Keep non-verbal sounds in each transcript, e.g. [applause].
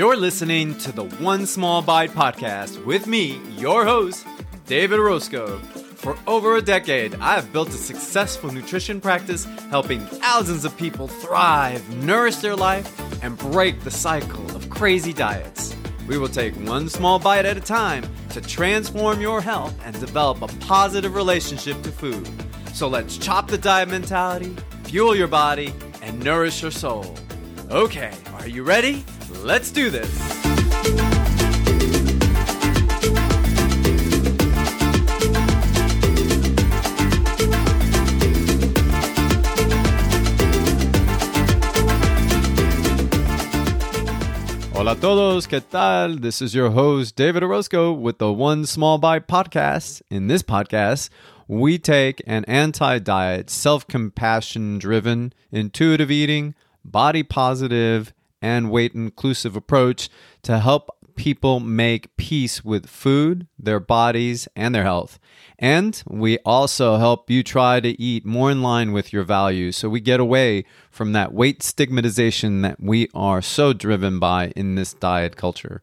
You're listening to the One Small Bite podcast with me, your host, David Orozco. For over a decade, I've built a successful nutrition practice helping thousands of people thrive, nourish their life, and break the cycle of crazy diets. We will take one small bite at a time to transform your health and develop a positive relationship to food. So let's chop the diet mentality, fuel your body, and nourish your soul. Okay, are you ready? Let's do this. Hola todos, ¿qué tal? This is your host, David Orozco, with the One Small Bite podcast. In this podcast, we take an anti diet, self compassion driven, intuitive eating, body positive, and weight inclusive approach to help people make peace with food, their bodies, and their health. And we also help you try to eat more in line with your values so we get away from that weight stigmatization that we are so driven by in this diet culture.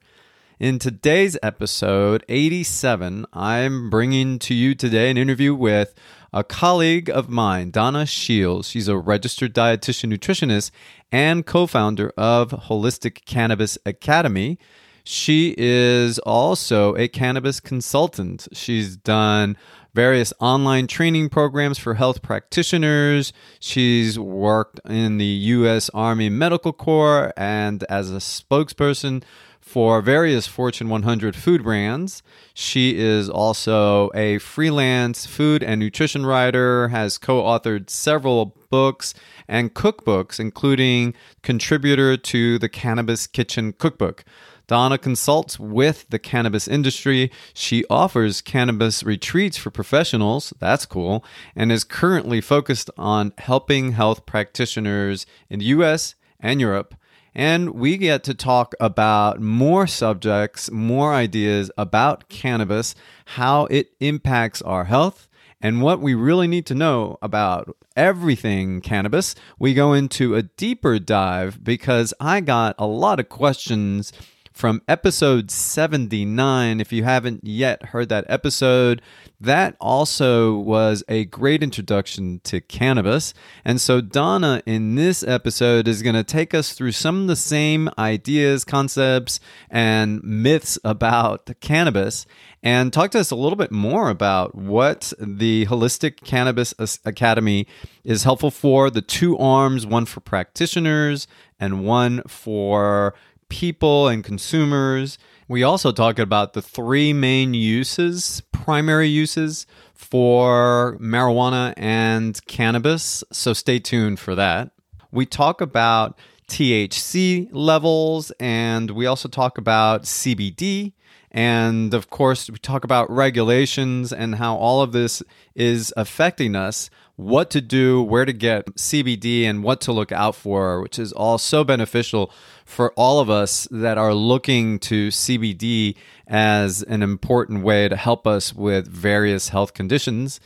In today's episode 87, I'm bringing to you today an interview with a colleague of mine, Donna Shields. She's a registered dietitian nutritionist and co founder of Holistic Cannabis Academy. She is also a cannabis consultant. She's done various online training programs for health practitioners. She's worked in the U.S. Army Medical Corps and as a spokesperson for various Fortune 100 food brands. She is also a freelance food and nutrition writer, has co authored several books and cookbooks, including contributor to the Cannabis Kitchen Cookbook. Donna consults with the cannabis industry. She offers cannabis retreats for professionals. That's cool. And is currently focused on helping health practitioners in the US and Europe and we get to talk about more subjects, more ideas about cannabis, how it impacts our health, and what we really need to know about everything cannabis. We go into a deeper dive because I got a lot of questions from episode 79. If you haven't yet heard that episode, that also was a great introduction to cannabis. And so, Donna, in this episode, is going to take us through some of the same ideas, concepts, and myths about cannabis and talk to us a little bit more about what the Holistic Cannabis Academy is helpful for the two arms, one for practitioners and one for people and consumers. We also talk about the three main uses, primary uses for marijuana and cannabis. So stay tuned for that. We talk about THC levels and we also talk about CBD. And of course, we talk about regulations and how all of this is affecting us what to do, where to get CBD, and what to look out for, which is all so beneficial for all of us that are looking to CBD as an important way to help us with various health conditions.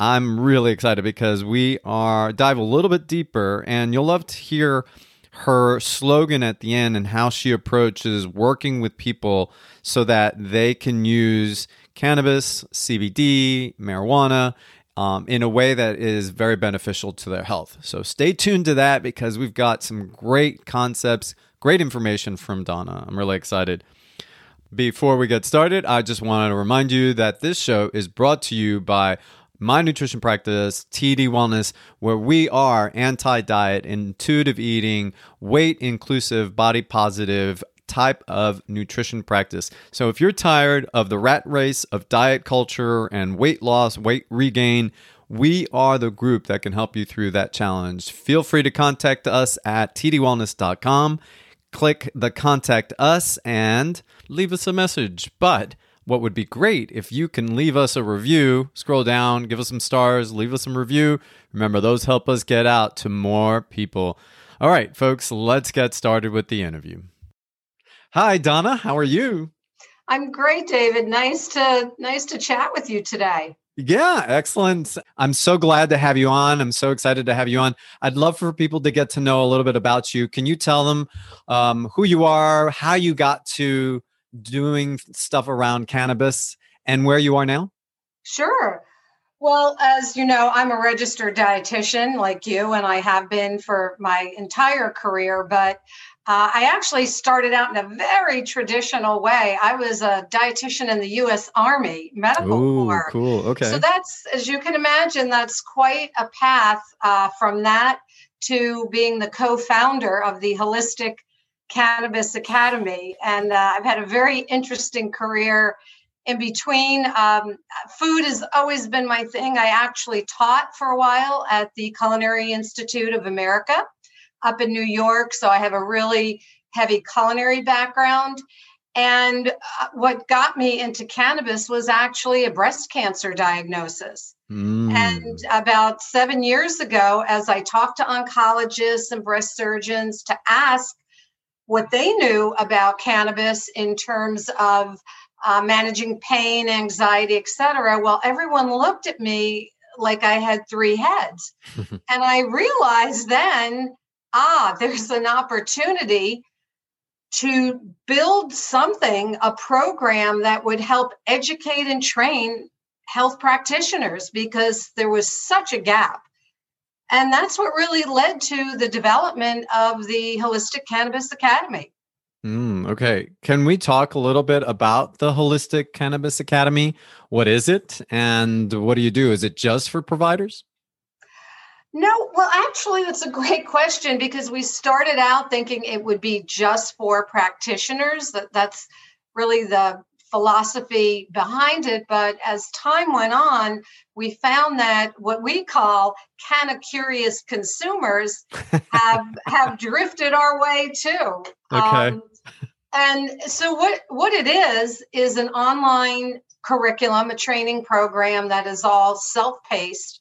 I'm really excited because we are dive a little bit deeper, and you'll love to hear her slogan at the end and how she approaches working with people so that they can use cannabis, CBD, marijuana um, in a way that is very beneficial to their health. So stay tuned to that because we've got some great concepts, great information from Donna. I'm really excited. Before we get started, I just wanted to remind you that this show is brought to you by my nutrition practice, TD Wellness, where we are anti diet, intuitive eating, weight inclusive, body positive, type of nutrition practice. So if you're tired of the rat race of diet culture and weight loss, weight regain, we are the group that can help you through that challenge. Feel free to contact us at tdwellness.com. Click the contact us and leave us a message. But what would be great if you can leave us a review, scroll down, give us some stars, leave us some review. Remember, those help us get out to more people. All right, folks, let's get started with the interview. Hi, Donna. How are you? I'm great, David. Nice to nice to chat with you today. Yeah, excellent. I'm so glad to have you on. I'm so excited to have you on. I'd love for people to get to know a little bit about you. Can you tell them um, who you are, how you got to doing stuff around cannabis, and where you are now? Sure. Well, as you know, I'm a registered dietitian like you, and I have been for my entire career. But uh, I actually started out in a very traditional way. I was a dietitian in the U.S. Army Medical Ooh, Corps. Cool. Okay. So that's, as you can imagine, that's quite a path uh, from that to being the co-founder of the Holistic Cannabis Academy, and uh, I've had a very interesting career in between. Um, food has always been my thing. I actually taught for a while at the Culinary Institute of America up in New York. So I have a really heavy culinary background. And uh, what got me into cannabis was actually a breast cancer diagnosis. Mm. And about seven years ago, as I talked to oncologists and breast surgeons to ask what they knew about cannabis in terms of uh, managing pain, anxiety, etc. Well, everyone looked at me like I had three heads. [laughs] and I realized then, ah, there's an opportunity to build something, a program that would help educate and train health practitioners because there was such a gap. And that's what really led to the development of the Holistic Cannabis Academy. Mm, okay. Can we talk a little bit about the Holistic Cannabis Academy? What is it and what do you do? Is it just for providers? No, well, actually, that's a great question because we started out thinking it would be just for practitioners. That that's really the philosophy behind it. But as time went on, we found that what we call kind of curious consumers [laughs] have have drifted our way too. Okay. Um, and so what what it is is an online curriculum, a training program that is all self-paced.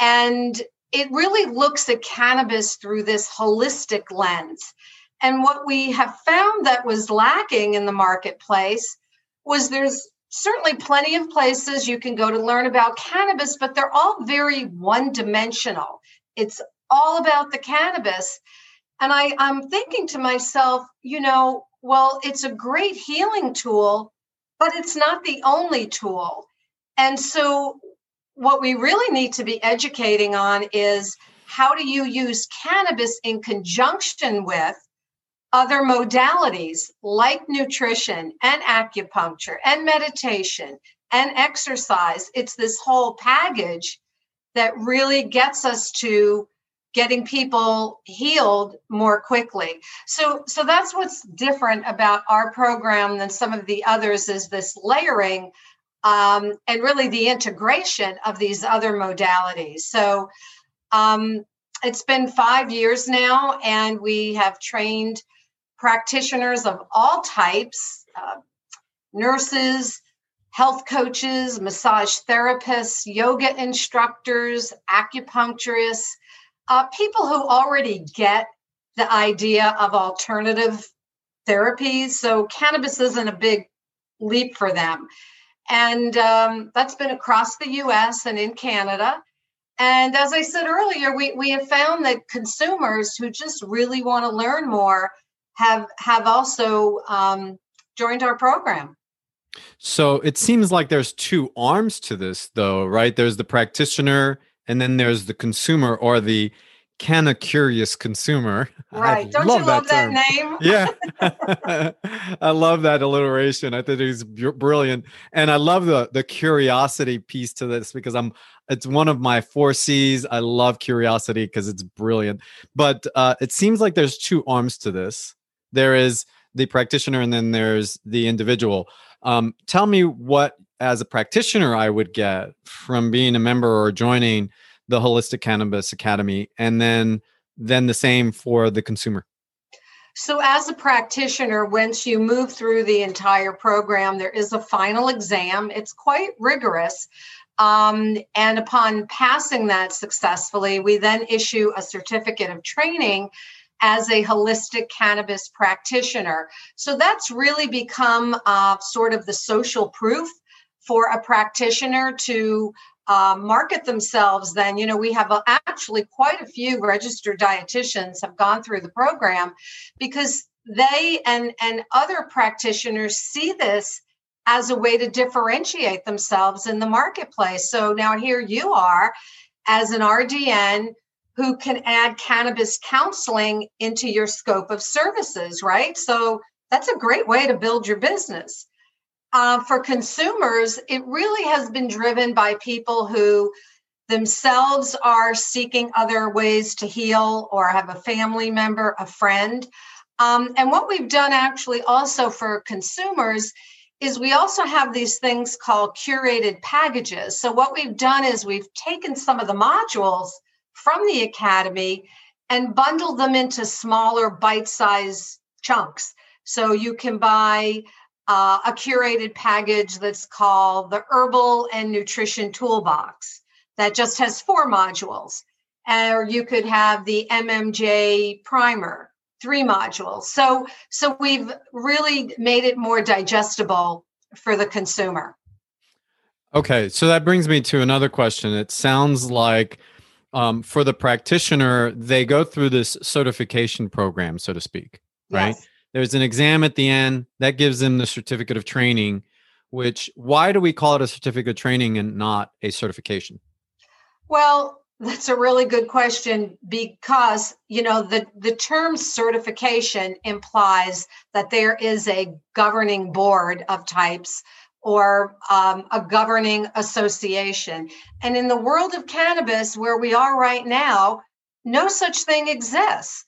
And it really looks at cannabis through this holistic lens. And what we have found that was lacking in the marketplace was there's certainly plenty of places you can go to learn about cannabis, but they're all very one dimensional. It's all about the cannabis. And I, I'm thinking to myself, you know, well, it's a great healing tool, but it's not the only tool. And so what we really need to be educating on is how do you use cannabis in conjunction with other modalities like nutrition and acupuncture and meditation and exercise. It's this whole package that really gets us to getting people healed more quickly. So so that's what's different about our program than some of the others is this layering um, and really the integration of these other modalities. So um, it's been five years now, and we have trained practitioners of all types uh, nurses, health coaches, massage therapists, yoga instructors, acupuncturists, uh, people who already get the idea of alternative therapies. So, cannabis isn't a big leap for them. And um, that's been across the US and in Canada. And as I said earlier, we, we have found that consumers who just really want to learn more have have also um, joined our program. So it seems like there's two arms to this, though, right? There's the practitioner, and then there's the consumer or the kind a curious consumer. [laughs] Right. Don't love you love that, that name? yeah. [laughs] [laughs] I love that alliteration. I think it's brilliant. And I love the the curiosity piece to this because I'm it's one of my four C's. I love curiosity because it's brilliant. But uh, it seems like there's two arms to this. There is the practitioner and then there's the individual. Um, tell me what as a practitioner I would get from being a member or joining the Holistic Cannabis Academy, and then then the same for the consumer. So, as a practitioner, once you move through the entire program, there is a final exam. It's quite rigorous. Um, and upon passing that successfully, we then issue a certificate of training as a holistic cannabis practitioner. So, that's really become uh, sort of the social proof for a practitioner to uh, market themselves, then you know we have a, actually quite a few registered dietitians have gone through the program because they and and other practitioners see this as a way to differentiate themselves in the marketplace. So now here you are as an RDN who can add cannabis counseling into your scope of services, right? So that's a great way to build your business. Uh, for consumers, it really has been driven by people who themselves are seeking other ways to heal or have a family member, a friend. Um, and what we've done actually also for consumers is we also have these things called curated packages. So, what we've done is we've taken some of the modules from the academy and bundled them into smaller bite sized chunks. So, you can buy uh, a curated package that's called the Herbal and Nutrition Toolbox that just has four modules. Or you could have the MMJ primer, three modules. So, so we've really made it more digestible for the consumer. Okay, so that brings me to another question. It sounds like um, for the practitioner, they go through this certification program, so to speak, right? Yes. There's an exam at the end that gives them the certificate of training, which why do we call it a certificate of training and not a certification? Well, that's a really good question because you know the the term certification implies that there is a governing board of types or um, a governing association. And in the world of cannabis, where we are right now, no such thing exists.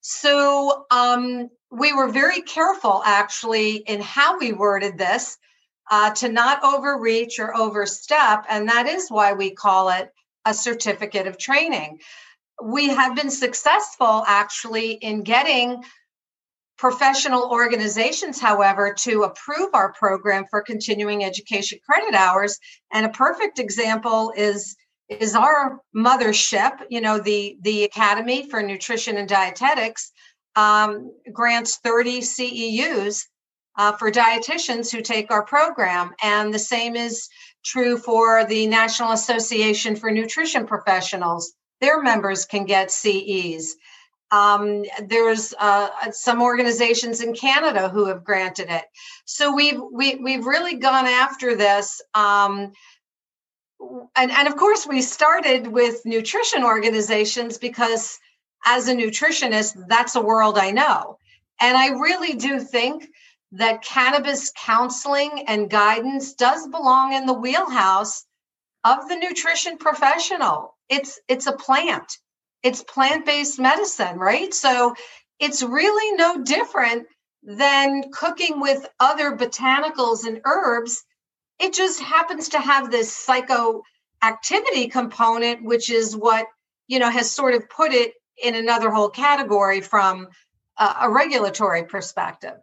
So um, we were very careful actually in how we worded this uh, to not overreach or overstep. And that is why we call it a certificate of training. We have been successful actually in getting professional organizations, however, to approve our program for continuing education credit hours. And a perfect example is is our mothership, you know, the the Academy for Nutrition and Dietetics um, grants 30 CEUs uh, for dietitians who take our program. And the same is true for the National Association for Nutrition Professionals. Their members can get CEs. Um, there's uh, some organizations in Canada who have granted it. So we've we, have we have really gone after this. Um, and, and of course, we started with nutrition organizations because as a nutritionist, that's a world I know. And I really do think that cannabis counseling and guidance does belong in the wheelhouse of the nutrition professional. It's it's a plant. It's plant-based medicine, right? So it's really no different than cooking with other botanicals and herbs. It just happens to have this psychoactivity component, which is what you know has sort of put it in another whole category from a, a regulatory perspective.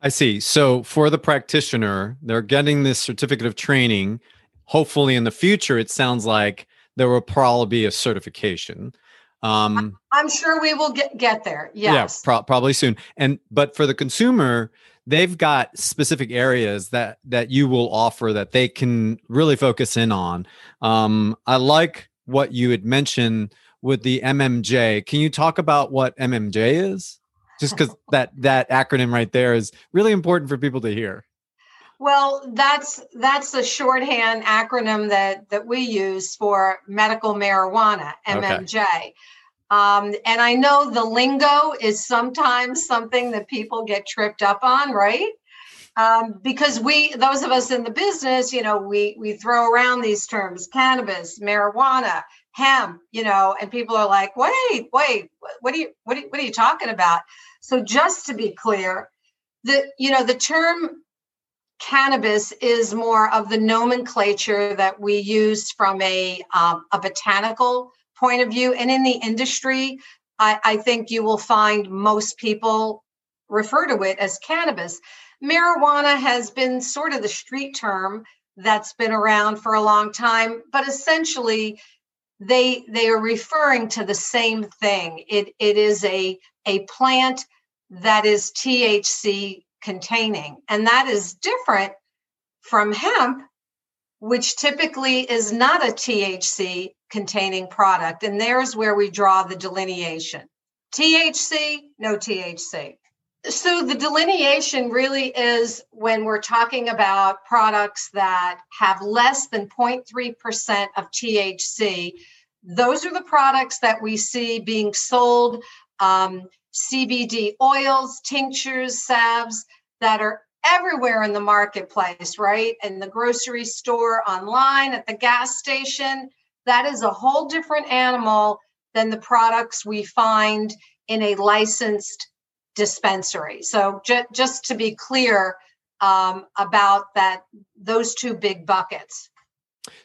I see. So for the practitioner, they're getting this certificate of training. Hopefully, in the future, it sounds like there will probably be a certification. Um, I'm sure we will get get there. Yes, yeah, pro- probably soon. And but for the consumer, they've got specific areas that that you will offer that they can really focus in on. Um, I like what you had mentioned with the MMJ. Can you talk about what MMJ is? just because that that acronym right there is really important for people to hear well that's that's the shorthand acronym that that we use for medical marijuana mmj okay. um, and i know the lingo is sometimes something that people get tripped up on right um, because we those of us in the business you know we we throw around these terms cannabis marijuana hemp you know and people are like wait wait what are you what are, what are you talking about so just to be clear, the you know the term cannabis is more of the nomenclature that we use from a um, a botanical point of view, and in the industry, I, I think you will find most people refer to it as cannabis. Marijuana has been sort of the street term that's been around for a long time, but essentially they they are referring to the same thing. It it is a a plant that is THC containing. And that is different from hemp, which typically is not a THC containing product. And there's where we draw the delineation. THC, no THC. So the delineation really is when we're talking about products that have less than 0.3% of THC. Those are the products that we see being sold um, CBD oils, tinctures, salves that are everywhere in the marketplace, right? In the grocery store, online, at the gas station. That is a whole different animal than the products we find in a licensed dispensary. So ju- just to be clear um, about that, those two big buckets.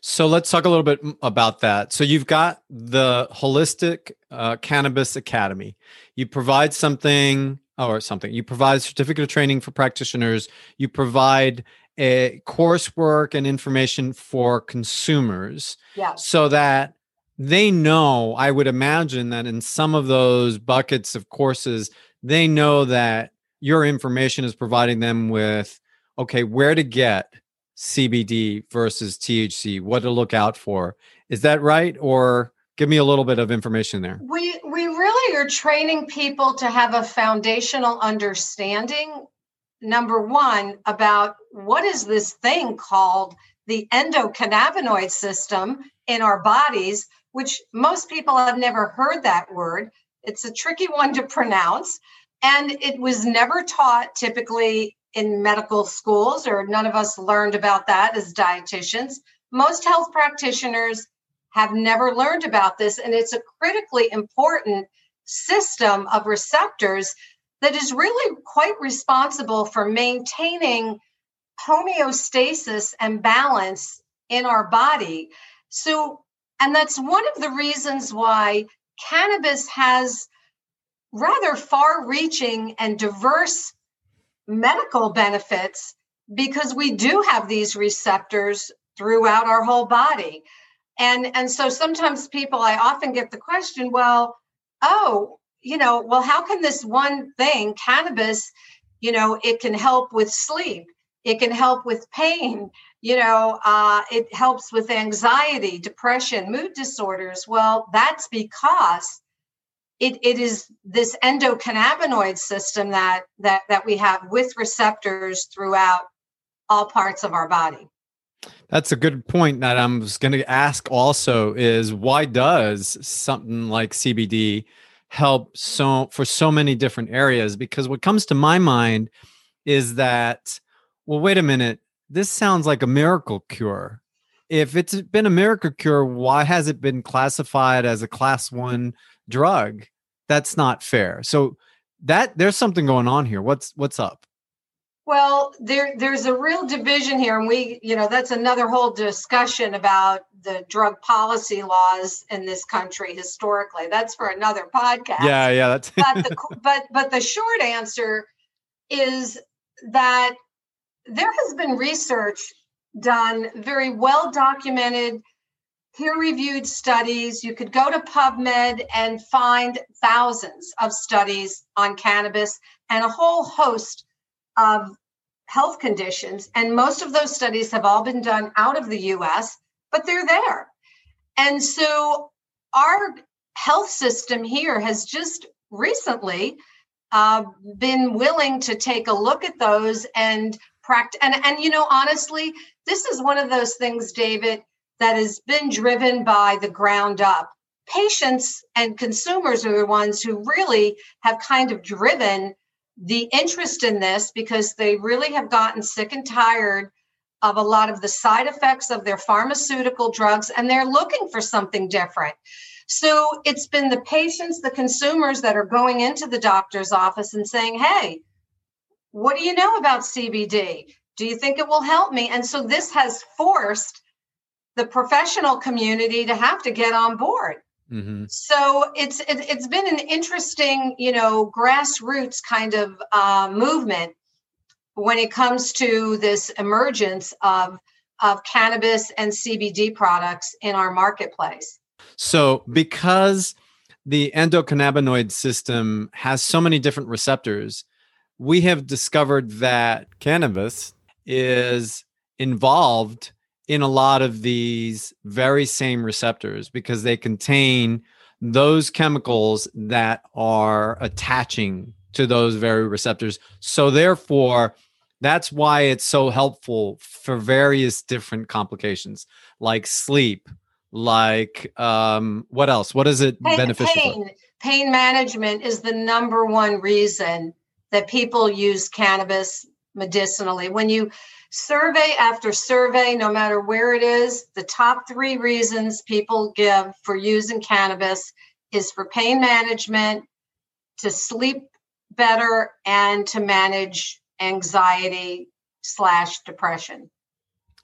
So let's talk a little bit about that. So you've got the Holistic uh, Cannabis Academy. You provide something or something. You provide certificate of training for practitioners. You provide a coursework and information for consumers. Yeah. So that they know, I would imagine that in some of those buckets of courses, they know that your information is providing them with okay, where to get CBD versus THC, what to look out for. Is that right? Or give me a little bit of information there. We we really are training people to have a foundational understanding number 1 about what is this thing called the endocannabinoid system in our bodies which most people have never heard that word. It's a tricky one to pronounce and it was never taught typically in medical schools, or none of us learned about that as dietitians. Most health practitioners have never learned about this, and it's a critically important system of receptors that is really quite responsible for maintaining homeostasis and balance in our body. So, and that's one of the reasons why cannabis has rather far reaching and diverse medical benefits because we do have these receptors throughout our whole body. And and so sometimes people I often get the question, well, oh, you know, well how can this one thing cannabis, you know, it can help with sleep, it can help with pain, you know, uh, it helps with anxiety, depression, mood disorders. Well, that's because it, it is this endocannabinoid system that that that we have with receptors throughout all parts of our body that's a good point that i was going to ask also is why does something like cbd help so for so many different areas because what comes to my mind is that well wait a minute this sounds like a miracle cure. If it's been a miracle cure why has it been classified as a class 1 drug? That's not fair. So that there's something going on here. What's what's up? Well there there's a real division here and we you know that's another whole discussion about the drug policy laws in this country historically. That's for another podcast. Yeah yeah that's but [laughs] the but but the short answer is that there has been research done very well documented peer reviewed studies. You could go to PubMed and find thousands of studies on cannabis and a whole host of health conditions. And most of those studies have all been done out of the US, but they're there. And so our health system here has just recently uh, been willing to take a look at those and practice. And, and, you know, honestly, this is one of those things, David, that has been driven by the ground up. Patients and consumers are the ones who really have kind of driven the interest in this because they really have gotten sick and tired of a lot of the side effects of their pharmaceutical drugs and they're looking for something different. So it's been the patients, the consumers that are going into the doctor's office and saying, Hey, what do you know about CBD? Do you think it will help me? And so this has forced the professional community to have to get on board. Mm-hmm. So it's it, has been an interesting, you know, grassroots kind of uh, movement when it comes to this emergence of of cannabis and CBD products in our marketplace. So because the endocannabinoid system has so many different receptors, we have discovered that cannabis is involved in a lot of these very same receptors because they contain those chemicals that are attaching to those very receptors. So, therefore, that's why it's so helpful for various different complications like sleep, like um, what else? What is it pain, beneficial pain, for? Pain management is the number one reason that people use cannabis medicinally. When you survey after survey, no matter where it is, the top three reasons people give for using cannabis is for pain management, to sleep better, and to manage anxiety slash depression.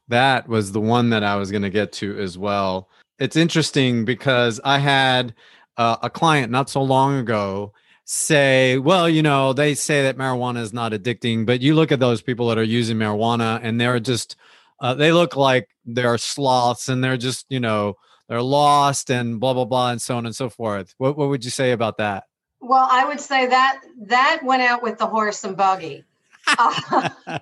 That was the one that I was going to get to as well. It's interesting because I had uh, a client not so long ago say, well, you know, they say that marijuana is not addicting, but you look at those people that are using marijuana and they're just, uh, they look like they're sloths and they're just, you know, they're lost and blah, blah, blah, and so on and so forth. What, what would you say about that? Well, I would say that that went out with the horse and buggy. Uh, [laughs]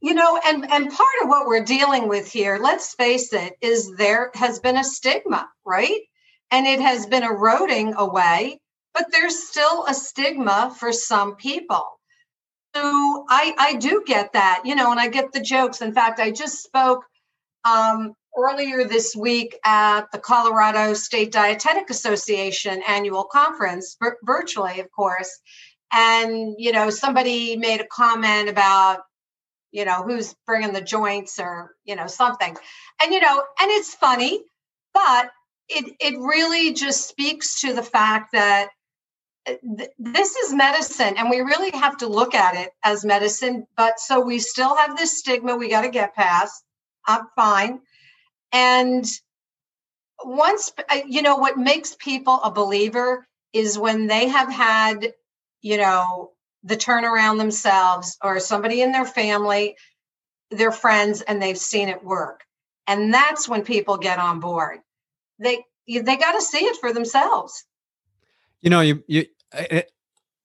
you know, and, and part of what we're dealing with here, let's face it, is there has been a stigma, right? And it has been eroding away but there's still a stigma for some people. So I, I do get that, you know, and I get the jokes. In fact, I just spoke um, earlier this week at the Colorado State Dietetic Association annual conference, vir- virtually, of course. And, you know, somebody made a comment about, you know, who's bringing the joints or, you know, something. And, you know, and it's funny, but it, it really just speaks to the fact that this is medicine and we really have to look at it as medicine but so we still have this stigma we got to get past i'm fine. And once uh, you know what makes people a believer is when they have had you know the turnaround themselves or somebody in their family their friends and they've seen it work. And that's when people get on board. They they got to see it for themselves. You know you you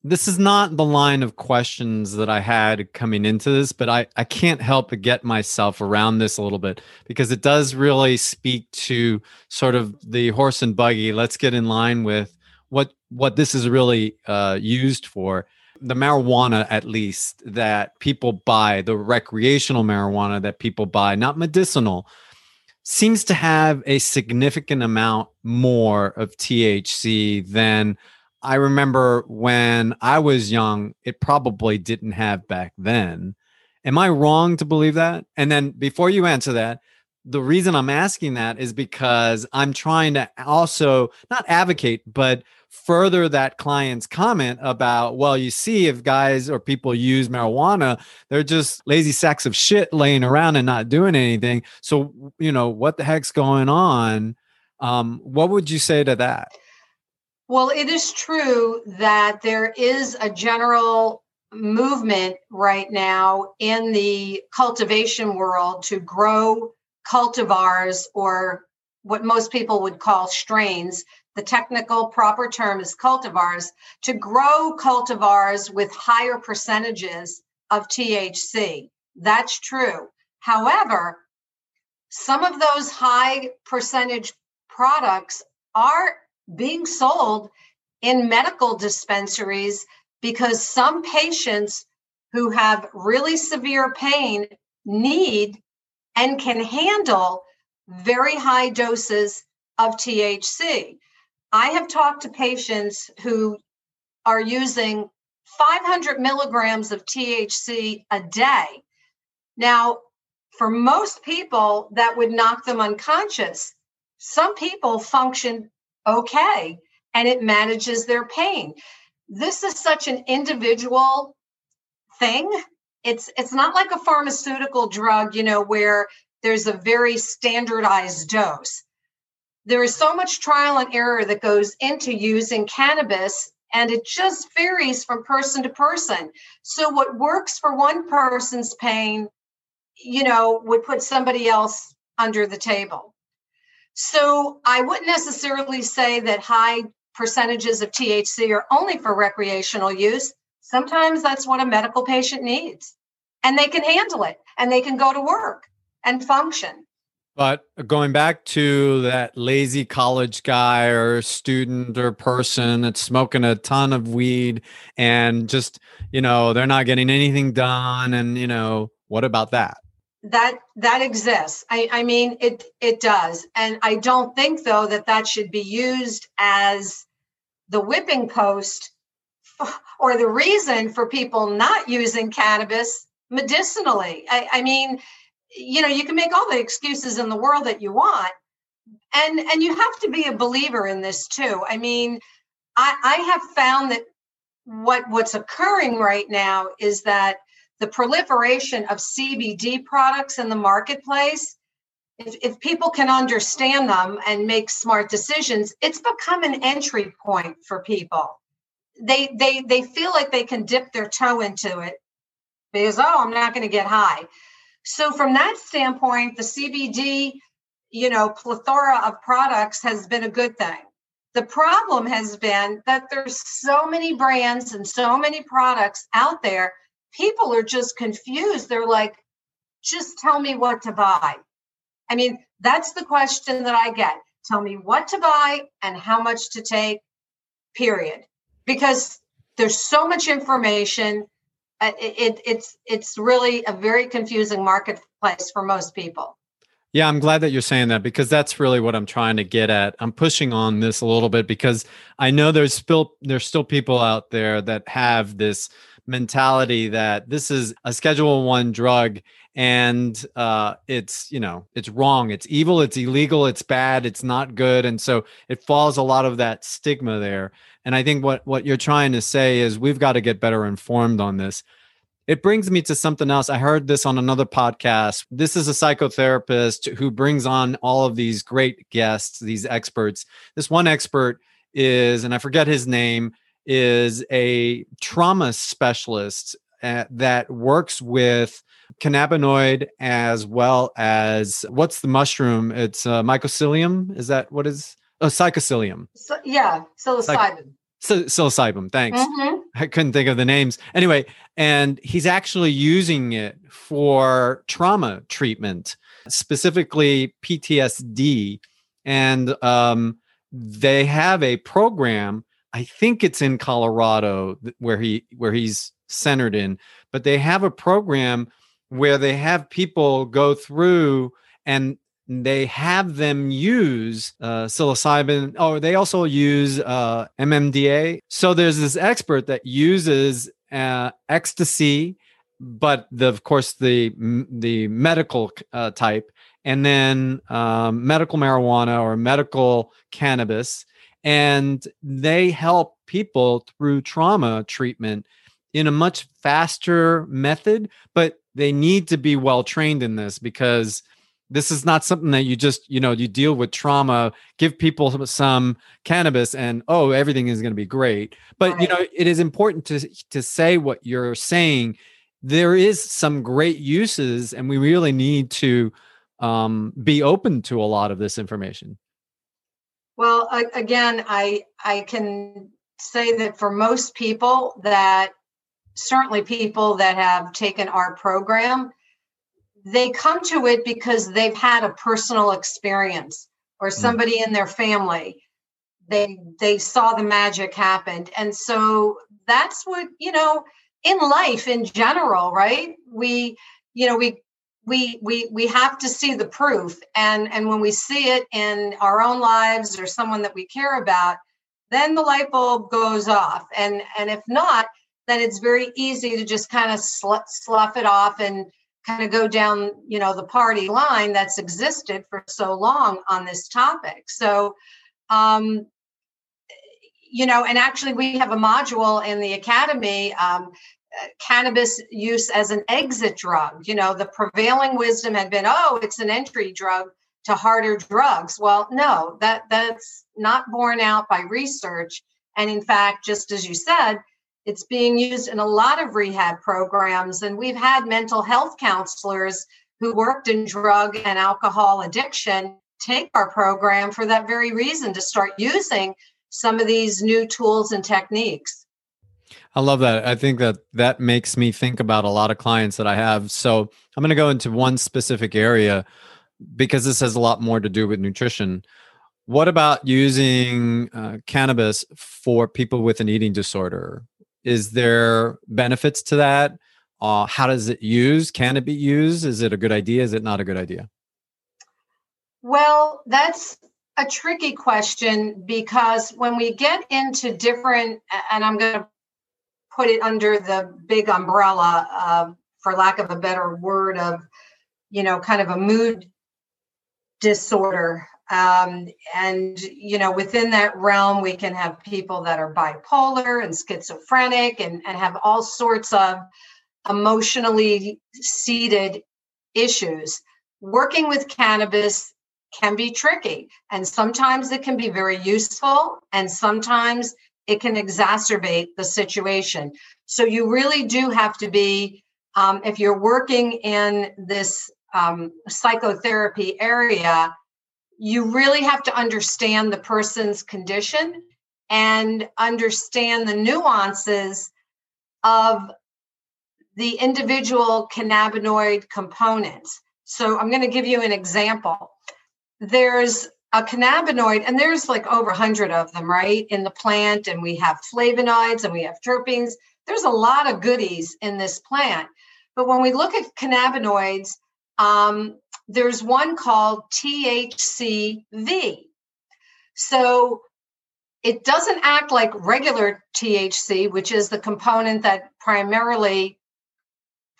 this is not the line of questions that I had coming into this, but I, I can't help but get myself around this a little bit because it does really speak to sort of the horse and buggy. Let's get in line with what what this is really uh, used for. The marijuana, at least, that people buy, the recreational marijuana that people buy, not medicinal, seems to have a significant amount more of THC than I remember when I was young, it probably didn't have back then. Am I wrong to believe that? And then before you answer that, the reason I'm asking that is because I'm trying to also not advocate, but further that client's comment about, well, you see, if guys or people use marijuana, they're just lazy sacks of shit laying around and not doing anything. So, you know, what the heck's going on? Um, what would you say to that? Well, it is true that there is a general movement right now in the cultivation world to grow cultivars or what most people would call strains. The technical proper term is cultivars to grow cultivars with higher percentages of THC. That's true. However, some of those high percentage products are being sold in medical dispensaries because some patients who have really severe pain need and can handle very high doses of THC. I have talked to patients who are using 500 milligrams of THC a day. Now, for most people, that would knock them unconscious. Some people function okay and it manages their pain. This is such an individual thing. It's it's not like a pharmaceutical drug you know where there's a very standardized dose. There is so much trial and error that goes into using cannabis and it just varies from person to person. So what works for one person's pain you know would put somebody else under the table so I wouldn't necessarily say that high percentages of THC are only for recreational use. Sometimes that's what a medical patient needs, and they can handle it and they can go to work. and function. But going back to that lazy college guy or student or person that's smoking a ton of weed and just, you know, they're not getting anything done. And, you know, what about that? That that exists. I, I mean, it it does, and I don't think though that that should be used as the whipping post [laughs] or the reason for people not using cannabis medicinally. I, I mean, you know you can make all the excuses in the world that you want and and you have to be a believer in this too i mean i i have found that what what's occurring right now is that the proliferation of cbd products in the marketplace if, if people can understand them and make smart decisions it's become an entry point for people they they they feel like they can dip their toe into it because oh i'm not going to get high so from that standpoint, the CBD, you know, plethora of products has been a good thing. The problem has been that there's so many brands and so many products out there. People are just confused. They're like, just tell me what to buy. I mean, that's the question that I get. Tell me what to buy and how much to take, period. Because there's so much information uh, it, it's it's really a very confusing marketplace for most people. Yeah, I'm glad that you're saying that because that's really what I'm trying to get at. I'm pushing on this a little bit because I know there's still there's still people out there that have this mentality that this is a schedule 1 drug and uh, it's you know it's wrong it's evil it's illegal it's bad it's not good. And so it falls a lot of that stigma there. And i think what what you're trying to say is we've got to get better informed on this. It brings me to something else. I heard this on another podcast. This is a psychotherapist who brings on all of these great guests these experts. This one expert is and i forget his name is a trauma specialist uh, that works with cannabinoid as well as what's the mushroom? It's uh, mycelium. Is that what is? Oh, psychosilium. So, yeah, psilocybin. So, psilocybin. Thanks. Mm-hmm. I couldn't think of the names. Anyway, and he's actually using it for trauma treatment, specifically PTSD. And um, they have a program. I think it's in Colorado where he where he's centered in, but they have a program where they have people go through and they have them use uh, psilocybin. Oh, they also use uh, MMDA. So there's this expert that uses uh, ecstasy, but the, of course the the medical uh, type, and then um, medical marijuana or medical cannabis, and they help people through trauma treatment in a much faster method, but they need to be well trained in this because this is not something that you just you know you deal with trauma give people some cannabis and oh everything is going to be great. But right. you know it is important to to say what you're saying. There is some great uses and we really need to um, be open to a lot of this information well again i i can say that for most people that certainly people that have taken our program, they come to it because they've had a personal experience or mm. somebody mm. in their family they they saw the magic happen and so that's what you know in life in general right we you know we we we we have to see the proof and and when we see it in our own lives or someone that we care about then the light bulb goes off and and if not then it's very easy to just kind of sl- slough it off and kind of go down, you know, the party line that's existed for so long on this topic. So, um, you know, and actually, we have a module in the academy. Um, cannabis use as an exit drug. You know, the prevailing wisdom had been, oh, it's an entry drug to harder drugs. Well, no, that that's not borne out by research. And in fact, just as you said, it's being used in a lot of rehab programs. And we've had mental health counselors who worked in drug and alcohol addiction take our program for that very reason to start using some of these new tools and techniques. I love that. I think that that makes me think about a lot of clients that I have. So I'm going to go into one specific area because this has a lot more to do with nutrition. What about using uh, cannabis for people with an eating disorder? Is there benefits to that? Uh, how does it use? Can it be used? Is it a good idea? Is it not a good idea? Well, that's a tricky question because when we get into different, and I'm going to put it under the big umbrella, uh, for lack of a better word, of you know, kind of a mood disorder. Um, and you know, within that realm, we can have people that are bipolar and schizophrenic, and, and have all sorts of emotionally seated issues. Working with cannabis can be tricky, and sometimes it can be very useful, and sometimes it can exacerbate the situation. So you really do have to be, um, if you're working in this um, psychotherapy area, you really have to understand the person's condition and understand the nuances of the individual cannabinoid components. So I'm going to give you an example. There's a cannabinoid, and there's like over 100 of them, right, in the plant, and we have flavonoids and we have terpenes. There's a lot of goodies in this plant. But when we look at cannabinoids, um, there's one called THCV. So it doesn't act like regular THC, which is the component that primarily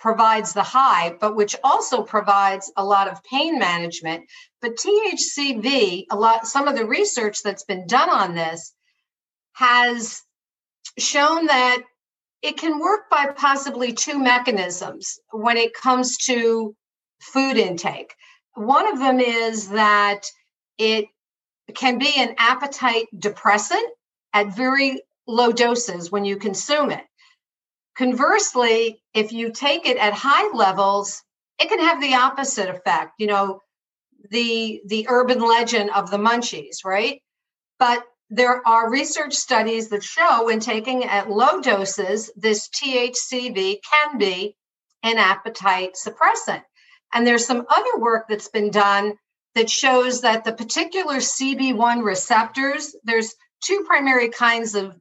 provides the high, but which also provides a lot of pain management. But THCV, a lot, some of the research that's been done on this has shown that it can work by possibly two mechanisms when it comes to food intake. One of them is that it can be an appetite depressant at very low doses when you consume it. Conversely, if you take it at high levels, it can have the opposite effect. You know, the the urban legend of the munchies, right? But there are research studies that show when taking at low doses, this THCV can be an appetite suppressant. And there's some other work that's been done that shows that the particular CB1 receptors, there's two primary kinds of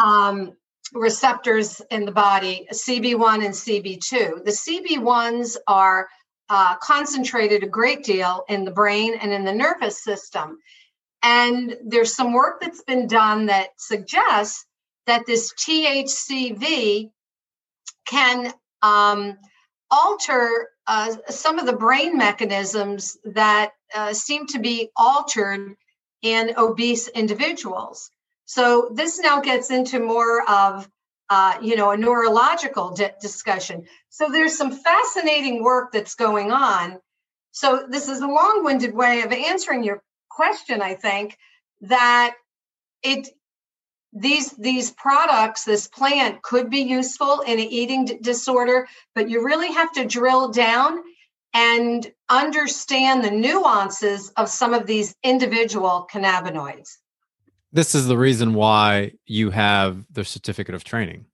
um, receptors in the body, CB1 and CB2. The CB1s are uh, concentrated a great deal in the brain and in the nervous system. And there's some work that's been done that suggests that this THCV can um, alter uh, some of the brain mechanisms that uh, seem to be altered in obese individuals. So this now gets into more of uh, you know a neurological di- discussion. So there's some fascinating work that's going on. So this is a long-winded way of answering your question. I think that it these these products this plant could be useful in an eating d- disorder but you really have to drill down and understand the nuances of some of these individual cannabinoids this is the reason why you have the certificate of training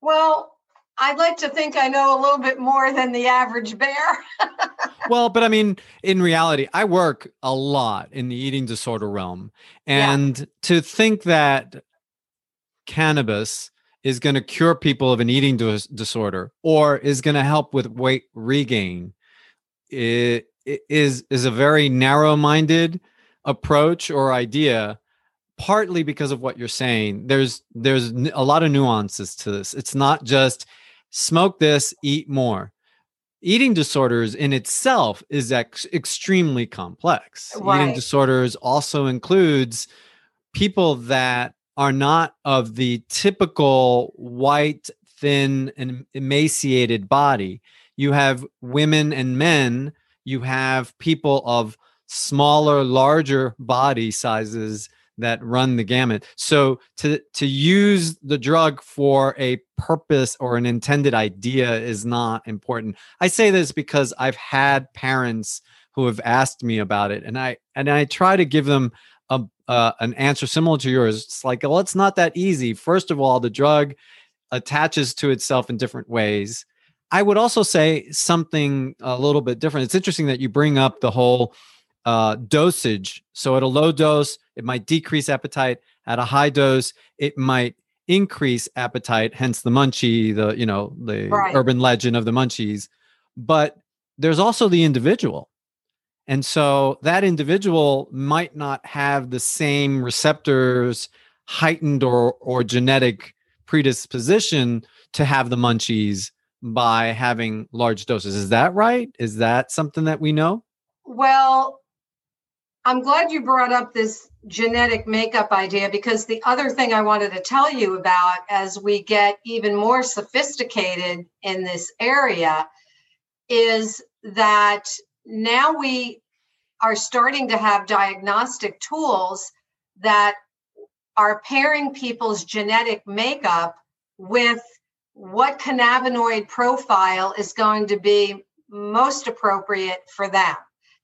well I'd like to think I know a little bit more than the average bear. [laughs] well, but I mean, in reality, I work a lot in the eating disorder realm. And yeah. to think that cannabis is going to cure people of an eating dis- disorder or is going to help with weight regain it, it is is a very narrow-minded approach or idea partly because of what you're saying there's there's a lot of nuances to this it's not just smoke this, eat more. Eating disorders in itself is ex- extremely complex. Right. Eating disorders also includes people that are not of the typical white, thin, and emaciated body. You have women and men, you have people of smaller, larger body sizes that run the gamut. So to to use the drug for a purpose or an intended idea is not important. I say this because I've had parents who have asked me about it and I and I try to give them a, uh, an answer similar to yours. It's like, well, it's not that easy. First of all, the drug attaches to itself in different ways. I would also say something a little bit different. It's interesting that you bring up the whole uh, dosage. So at a low dose, it might decrease appetite. At a high dose, it might increase appetite. Hence the munchie, the you know the right. urban legend of the munchies. But there's also the individual. And so that individual might not have the same receptors heightened or or genetic predisposition to have the munchies by having large doses. Is that right? Is that something that we know? Well, I'm glad you brought up this genetic makeup idea because the other thing I wanted to tell you about as we get even more sophisticated in this area is that now we are starting to have diagnostic tools that are pairing people's genetic makeup with what cannabinoid profile is going to be most appropriate for them.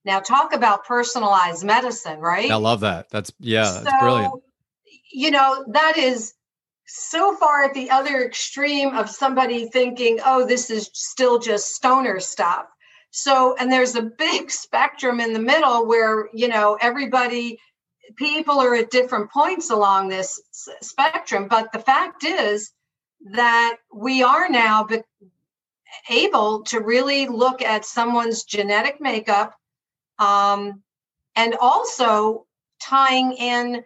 Now, talk about personalized medicine, right? I love that. That's, yeah, that's brilliant. You know, that is so far at the other extreme of somebody thinking, oh, this is still just stoner stuff. So, and there's a big [laughs] spectrum in the middle where, you know, everybody, people are at different points along this spectrum. But the fact is that we are now be- able to really look at someone's genetic makeup um, and also tying in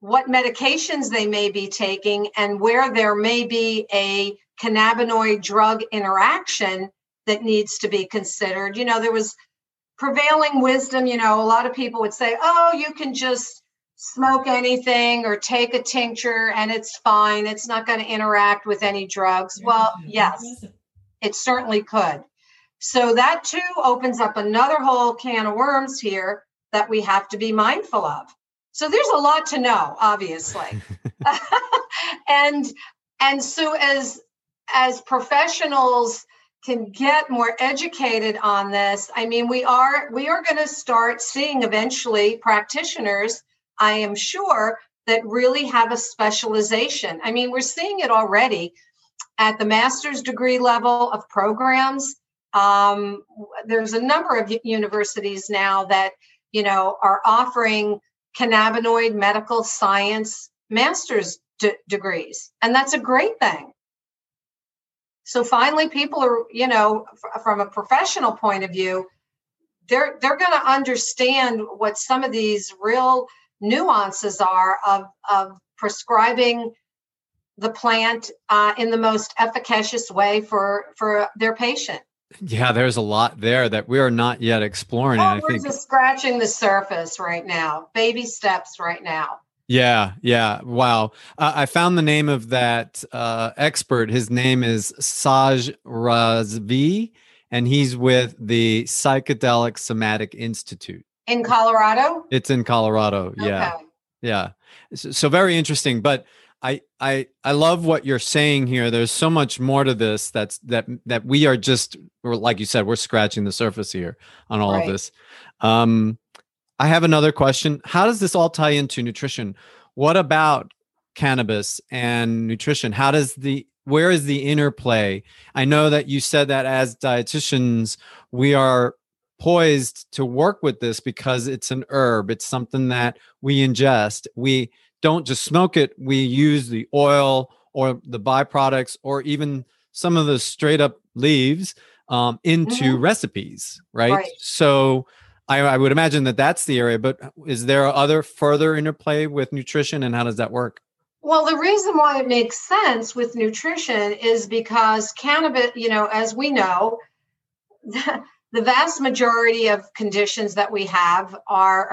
what medications they may be taking and where there may be a cannabinoid drug interaction that needs to be considered. You know, there was prevailing wisdom, you know, a lot of people would say, oh, you can just smoke anything or take a tincture and it's fine. It's not going to interact with any drugs. Well, yes, it certainly could. So that too opens up another whole can of worms here that we have to be mindful of. So there's a lot to know, obviously. [laughs] [laughs] and and so as as professionals can get more educated on this, I mean we are we are going to start seeing eventually practitioners, I am sure, that really have a specialization. I mean, we're seeing it already at the master's degree level of programs um, there's a number of universities now that you know are offering cannabinoid medical science master's d- degrees and that's a great thing. So finally people are you know f- from a professional point of view they're they're going to understand what some of these real nuances are of of prescribing the plant uh, in the most efficacious way for for their patient yeah, there's a lot there that we are not yet exploring. Oh, I we're think just scratching the surface right now. Baby steps right now. Yeah, yeah. Wow. Uh, I found the name of that uh, expert. His name is Saj Razvi, and he's with the Psychedelic Somatic Institute in Colorado. It's in Colorado. Okay. Yeah, yeah. So, so very interesting. But I I I love what you're saying here. There's so much more to this that's that that we are just like you said, we're scratching the surface here on all right. of this. Um I have another question. How does this all tie into nutrition? What about cannabis and nutrition? How does the where is the interplay? I know that you said that as dietitians, we are poised to work with this because it's an herb. It's something that we ingest. We don't just smoke it. We use the oil or the byproducts or even some of the straight up leaves um, into mm-hmm. recipes, right? right. So I, I, would imagine that that's the area. But is there other further interplay with nutrition, and how does that work? Well, the reason why it makes sense with nutrition is because cannabis, you know, as we know, [laughs] the vast majority of conditions that we have are,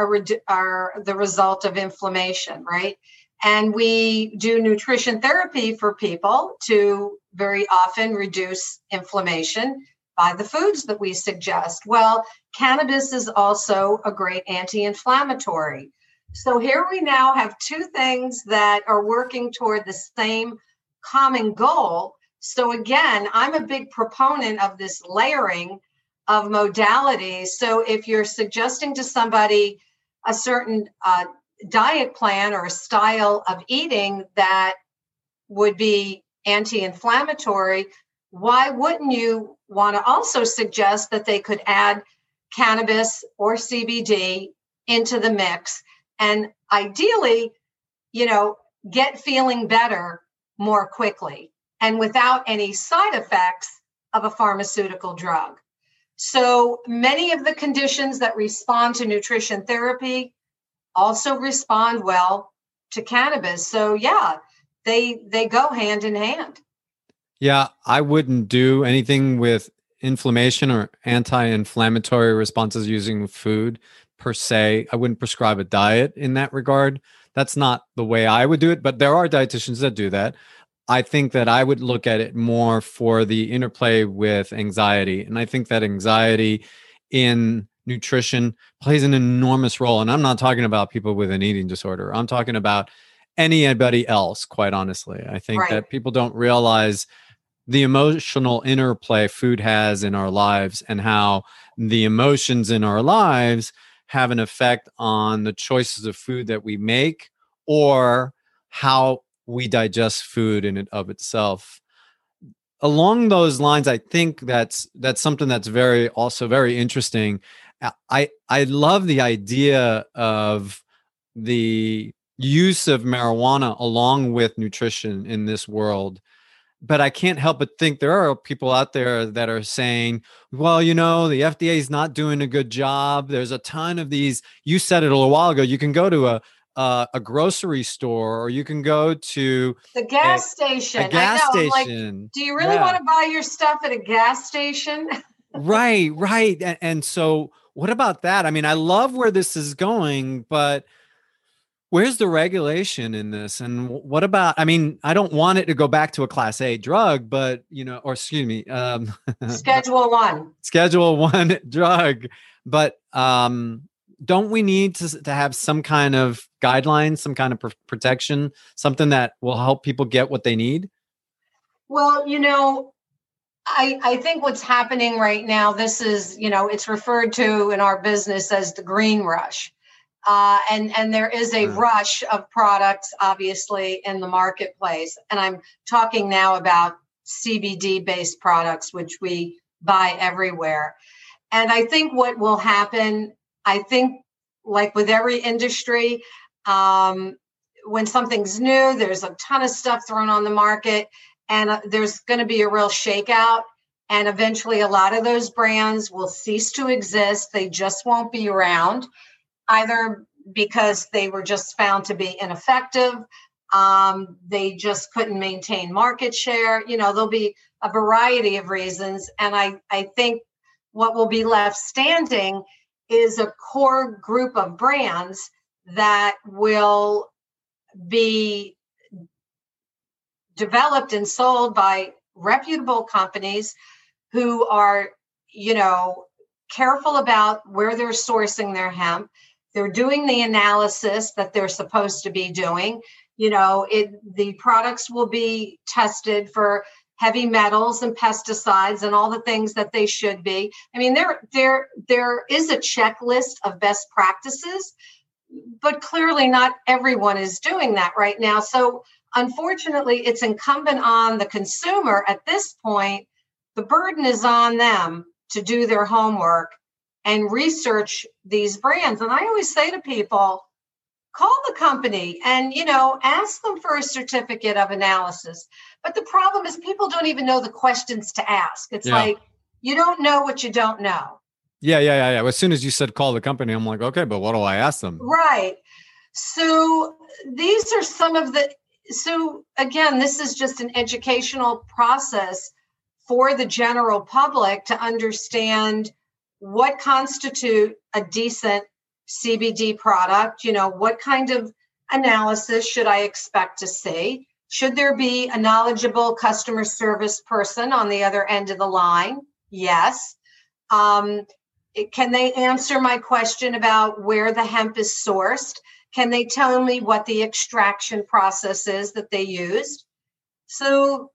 are the result of inflammation, right? And we do nutrition therapy for people to very often reduce inflammation by the foods that we suggest. Well, cannabis is also a great anti inflammatory. So here we now have two things that are working toward the same common goal. So again, I'm a big proponent of this layering of modalities. So if you're suggesting to somebody a certain uh, diet plan or a style of eating that would be anti inflammatory, why wouldn't you want to also suggest that they could add cannabis or CBD into the mix and ideally, you know, get feeling better more quickly and without any side effects of a pharmaceutical drug. So many of the conditions that respond to nutrition therapy also respond well to cannabis. So yeah, they they go hand in hand. Yeah, I wouldn't do anything with inflammation or anti-inflammatory responses using food per se. I wouldn't prescribe a diet in that regard. That's not the way I would do it, but there are dietitians that do that. I think that I would look at it more for the interplay with anxiety. And I think that anxiety in nutrition plays an enormous role. And I'm not talking about people with an eating disorder, I'm talking about anybody else, quite honestly. I think right. that people don't realize the emotional interplay food has in our lives and how the emotions in our lives have an effect on the choices of food that we make or how we digest food in and of itself. Along those lines i think that's that's something that's very also very interesting. I i love the idea of the use of marijuana along with nutrition in this world but i can't help but think there are people out there that are saying well you know the fda is not doing a good job. There's a ton of these you said it a little while ago you can go to a uh, a grocery store or you can go to the gas a, station. A gas station. Like, do you really yeah. want to buy your stuff at a gas station? [laughs] right, right. And, and so, what about that? I mean, I love where this is going, but where's the regulation in this and what about i mean i don't want it to go back to a class a drug but you know or excuse me um [laughs] schedule one schedule one [laughs] drug but um don't we need to, to have some kind of guidelines, some kind of pr- protection, something that will help people get what they need? Well, you know, I, I think what's happening right now, this is, you know, it's referred to in our business as the green rush. Uh, and and there is a rush of products obviously in the marketplace and i'm talking now about cbd based products which we buy everywhere and i think what will happen I think, like with every industry, um, when something's new, there's a ton of stuff thrown on the market, and uh, there's going to be a real shakeout. And eventually, a lot of those brands will cease to exist. They just won't be around, either because they were just found to be ineffective, um, they just couldn't maintain market share. You know, there'll be a variety of reasons. And I, I think what will be left standing is a core group of brands that will be developed and sold by reputable companies who are, you know, careful about where they're sourcing their hemp. They're doing the analysis that they're supposed to be doing. You know, it the products will be tested for heavy metals and pesticides and all the things that they should be. I mean, there there there is a checklist of best practices, but clearly not everyone is doing that right now. So unfortunately, it's incumbent on the consumer at this point. The burden is on them to do their homework and research these brands. And I always say to people, call the company and you know ask them for a certificate of analysis. But the problem is people don't even know the questions to ask. It's yeah. like you don't know what you don't know. Yeah yeah yeah yeah. As soon as you said call the company i'm like okay but what do i ask them? Right. So these are some of the so again this is just an educational process for the general public to understand what constitute a decent CBD product, you know, what kind of analysis should I expect to see? Should there be a knowledgeable customer service person on the other end of the line? Yes. Um, can they answer my question about where the hemp is sourced? Can they tell me what the extraction process is that they used? So,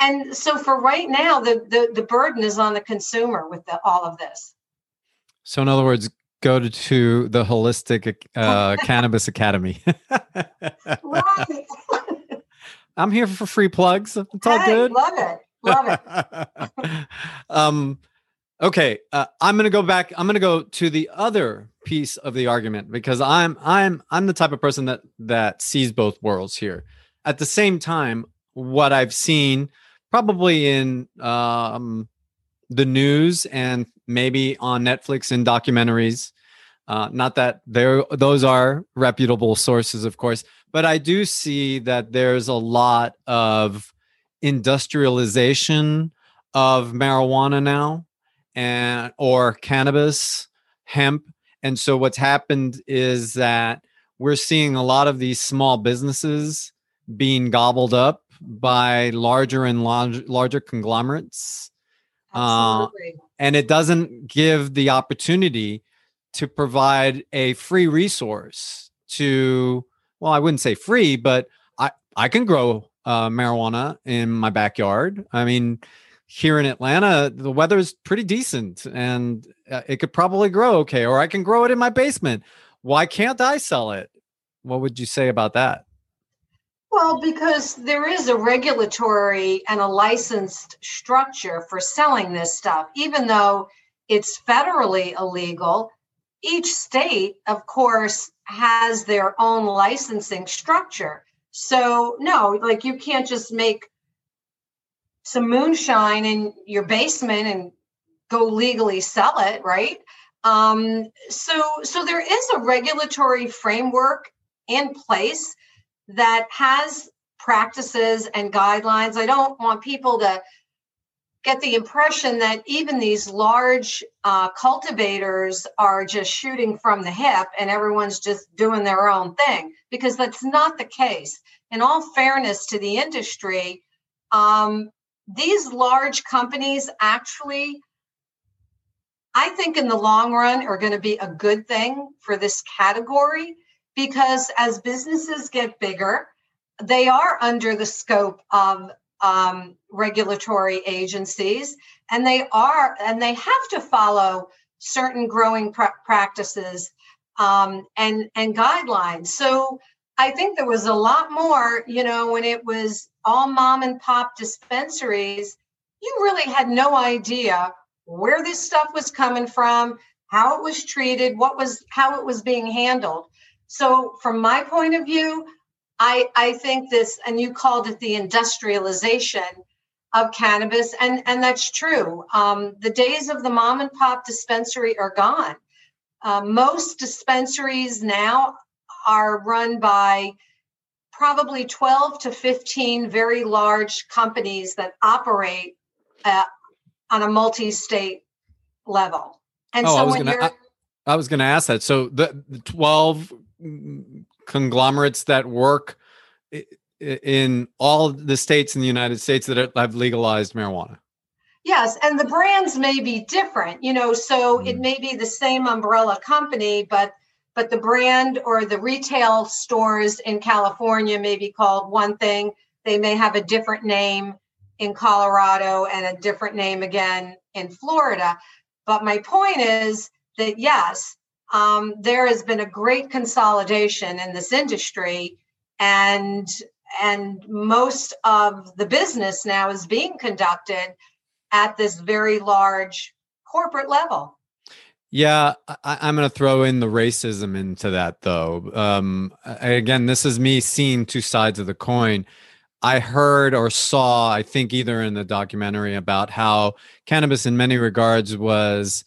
and so for right now, the the, the burden is on the consumer with the, all of this. So, in other words, go to, to the Holistic uh, [laughs] Cannabis Academy. right. I'm here for free plugs. It's all hey, good. Love it. Love it. [laughs] um, okay, uh, I'm gonna go back. I'm gonna go to the other piece of the argument because I'm I'm I'm the type of person that that sees both worlds here. At the same time, what I've seen probably in um, the news and maybe on Netflix and documentaries. Uh, not that there those are reputable sources, of course, but I do see that there's a lot of industrialization of marijuana now and or cannabis, hemp. And so what's happened is that we're seeing a lot of these small businesses being gobbled up by larger and larger, larger conglomerates. Uh, and it doesn't give the opportunity to provide a free resource to well i wouldn't say free but i i can grow uh, marijuana in my backyard. I mean here in atlanta the weather is pretty decent and uh, it could probably grow okay or i can grow it in my basement. Why can't i sell it? What would you say about that well, because there is a regulatory and a licensed structure for selling this stuff, even though it's federally illegal. Each state, of course, has their own licensing structure. So, no, like you can't just make some moonshine in your basement and go legally sell it, right? Um, so, so there is a regulatory framework in place that has practices and guidelines. I don't want people to get the impression that even these large uh, cultivators are just shooting from the hip and everyone's just doing their own thing, because that's not the case. In all fairness to the industry, um, these large companies actually, I think in the long run, are going to be a good thing for this category because as businesses get bigger, they are under the scope of um, regulatory agencies and they are and they have to follow certain growing pr- practices um, and and guidelines. So i think there was a lot more you know when it was all mom and pop dispensaries you really had no idea where this stuff was coming from how it was treated what was how it was being handled so, from my point of view, I, I think this, and you called it the industrialization of cannabis, and, and that's true. Um, the days of the mom and pop dispensary are gone. Uh, most dispensaries now are run by probably 12 to 15 very large companies that operate uh, on a multi state level. And oh, so when gonna, you're. I, I was going to ask that. So the, the 12 conglomerates that work in all the states in the United States that have legalized marijuana. Yes, and the brands may be different, you know, so mm. it may be the same umbrella company, but but the brand or the retail stores in California may be called one thing. They may have a different name in Colorado and a different name again in Florida. But my point is that yes, um, there has been a great consolidation in this industry and and most of the business now is being conducted at this very large corporate level. Yeah I, am going to throw in the racism into that though. Um, again this is me seeing two sides of the coin. I heard or saw, I think either in the documentary about how cannabis in many regards was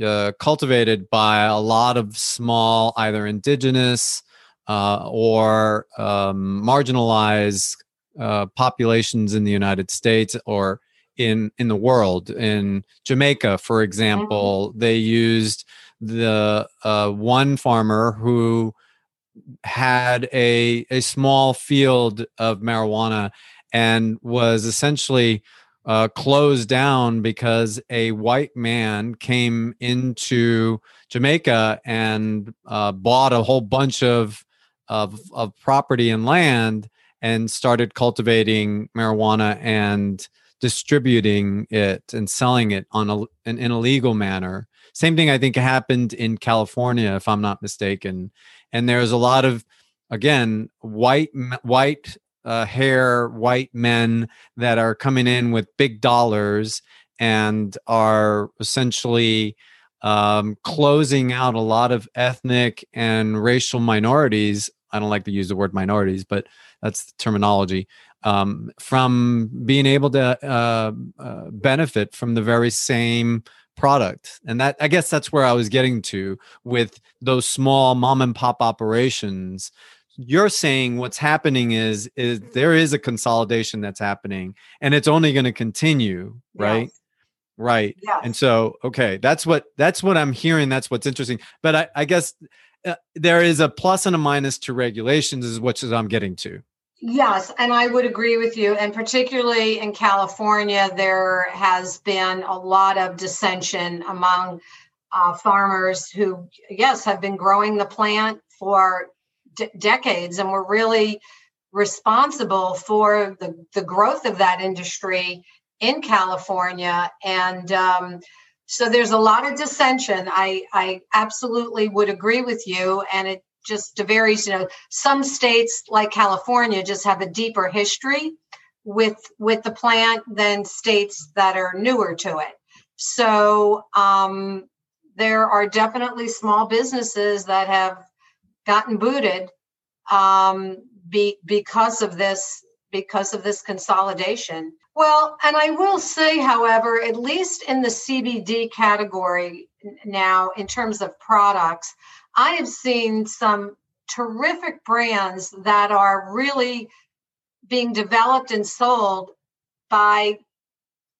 uh, cultivated by a lot of small, either indigenous uh, or um, marginalized uh, populations in the United States or in in the world. In Jamaica, for example, mm-hmm. they used the uh, one farmer who had a a small field of marijuana and was essentially uh, closed down because a white man came into Jamaica and uh, bought a whole bunch of, of of property and land and started cultivating marijuana and distributing it and selling it on a, in, in a legal manner same thing I think happened in California, if I'm not mistaken. And there's a lot of, again, white white uh, hair, white men that are coming in with big dollars and are essentially um, closing out a lot of ethnic and racial minorities. I don't like to use the word minorities, but that's the terminology um, from being able to uh, uh, benefit from the very same product and that i guess that's where i was getting to with those small mom and pop operations you're saying what's happening is is there is a consolidation that's happening and it's only going to continue right yes. right yes. and so okay that's what that's what i'm hearing that's what's interesting but i, I guess uh, there is a plus and a minus to regulations is what i'm getting to Yes, and I would agree with you. And particularly in California, there has been a lot of dissension among uh, farmers who, yes, have been growing the plant for d- decades and were really responsible for the, the growth of that industry in California. And um, so there's a lot of dissension. I, I absolutely would agree with you. And it just varies you know some states like california just have a deeper history with with the plant than states that are newer to it so um, there are definitely small businesses that have gotten booted um, be, because of this because of this consolidation well and i will say however at least in the cbd category now in terms of products I have seen some terrific brands that are really being developed and sold by,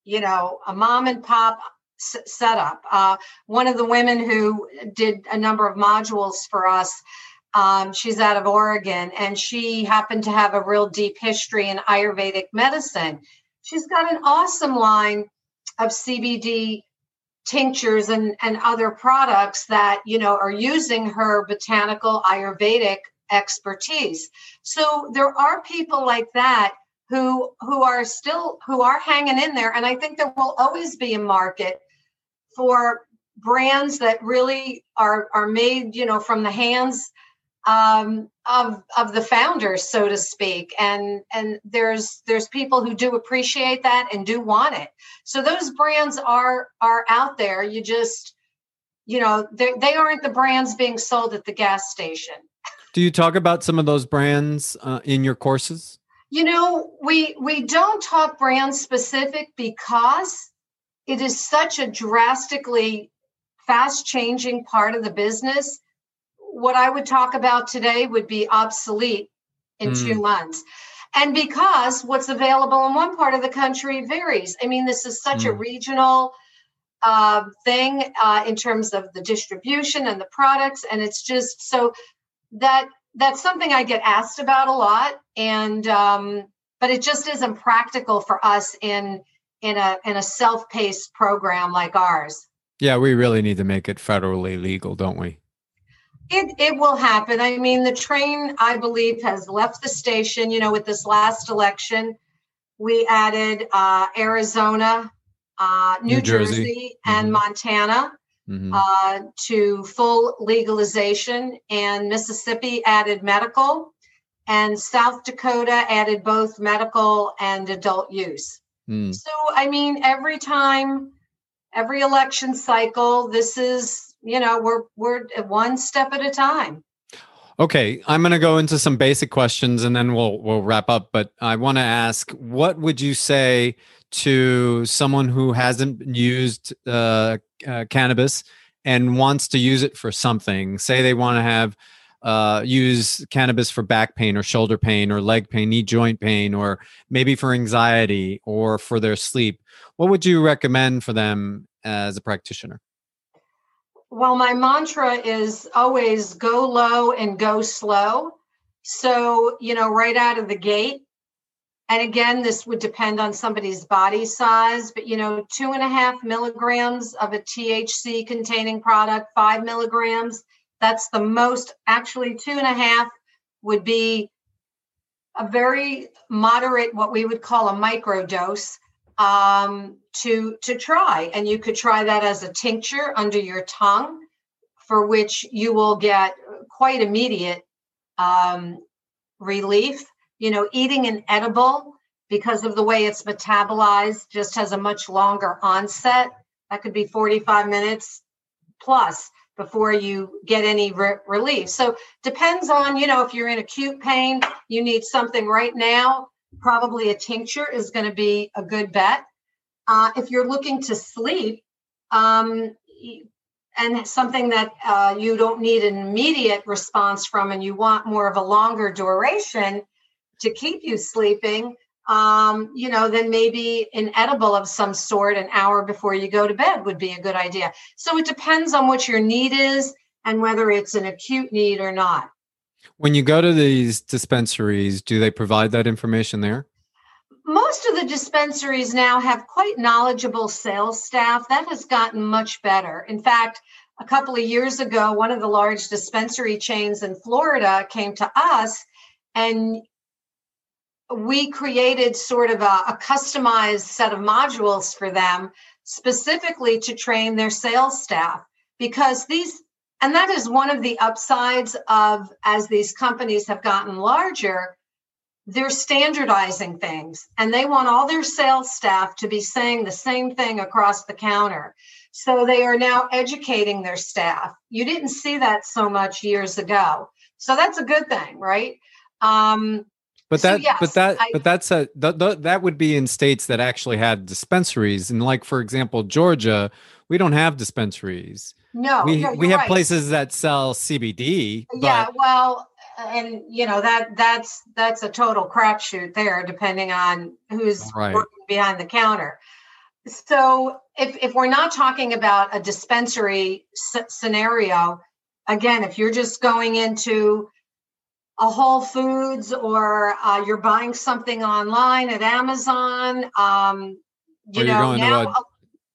you know, a mom and pop setup. Uh, one of the women who did a number of modules for us. Um, she's out of Oregon and she happened to have a real deep history in Ayurvedic medicine. She's got an awesome line of CBD tinctures and, and other products that you know are using her botanical ayurvedic expertise so there are people like that who who are still who are hanging in there and i think there will always be a market for brands that really are are made you know from the hands um, of of the founders, so to speak. And and there's there's people who do appreciate that and do want it. So those brands are are out there. You just you know they they aren't the brands being sold at the gas station. Do you talk about some of those brands uh, in your courses? You know, we we don't talk brand specific because it is such a drastically fast changing part of the business what I would talk about today would be obsolete in mm. two months. And because what's available in one part of the country varies. I mean, this is such mm. a regional uh, thing uh, in terms of the distribution and the products. And it's just so that that's something I get asked about a lot. And, um, but it just isn't practical for us in in a in a self-paced program like ours. Yeah, we really need to make it federally legal, don't we? It, it will happen. I mean, the train, I believe, has left the station. You know, with this last election, we added uh, Arizona, uh, New, New, Jersey, Jersey and mm-hmm. Montana mm-hmm. Uh, to full legalization, and Mississippi added medical, and South Dakota added both medical and adult use. Mm. So, I mean, every time, every election cycle, this is you know we're we're one step at a time. Okay i'm going to go into some basic questions and then we'll we'll wrap up but i want to ask what would you say to someone who hasn't used uh, uh, cannabis and wants to use it for something? Say they want to have uh, use cannabis for back pain or shoulder pain or leg pain knee joint pain or maybe for anxiety or for their sleep. What would you recommend for them as a practitioner well, my mantra is always go low and go slow. So, you know, right out of the gate. And again, this would depend on somebody's body size, but you know, two and a half milligrams of a THC containing product, five milligrams, that's the most. Actually, two and a half would be a very moderate, what we would call a micro dose um, to to try, and you could try that as a tincture under your tongue, for which you will get quite immediate um, relief. You know, eating an edible because of the way it's metabolized just has a much longer onset. That could be 45 minutes plus before you get any re- relief. So depends on, you know, if you're in acute pain, you need something right now, probably a tincture is going to be a good bet. Uh, if you're looking to sleep, um, and something that uh, you don't need an immediate response from, and you want more of a longer duration to keep you sleeping, um, you know, then maybe an edible of some sort an hour before you go to bed would be a good idea. So it depends on what your need is and whether it's an acute need or not. When you go to these dispensaries, do they provide that information there? Most of the dispensaries now have quite knowledgeable sales staff. That has gotten much better. In fact, a couple of years ago, one of the large dispensary chains in Florida came to us and we created sort of a, a, customized set of modules for them specifically to train their sales staff because these and that is one of the upsides of as these companies have gotten larger they're standardizing things and they want all their sales staff to be saying the same thing across the counter. So they are now educating their staff. You didn't see that so much years ago. So that's a good thing right? Um, but that, so yes, but that, I, but that's a th- th- that would be in states that actually had dispensaries, and like for example, Georgia, we don't have dispensaries. No, we no, we have right. places that sell CBD. Yeah, well, and you know that that's that's a total crapshoot there, depending on who's right. working behind the counter. So if if we're not talking about a dispensary s- scenario, again, if you're just going into a Whole Foods or uh, you're buying something online at Amazon. Um, you or know, going now, to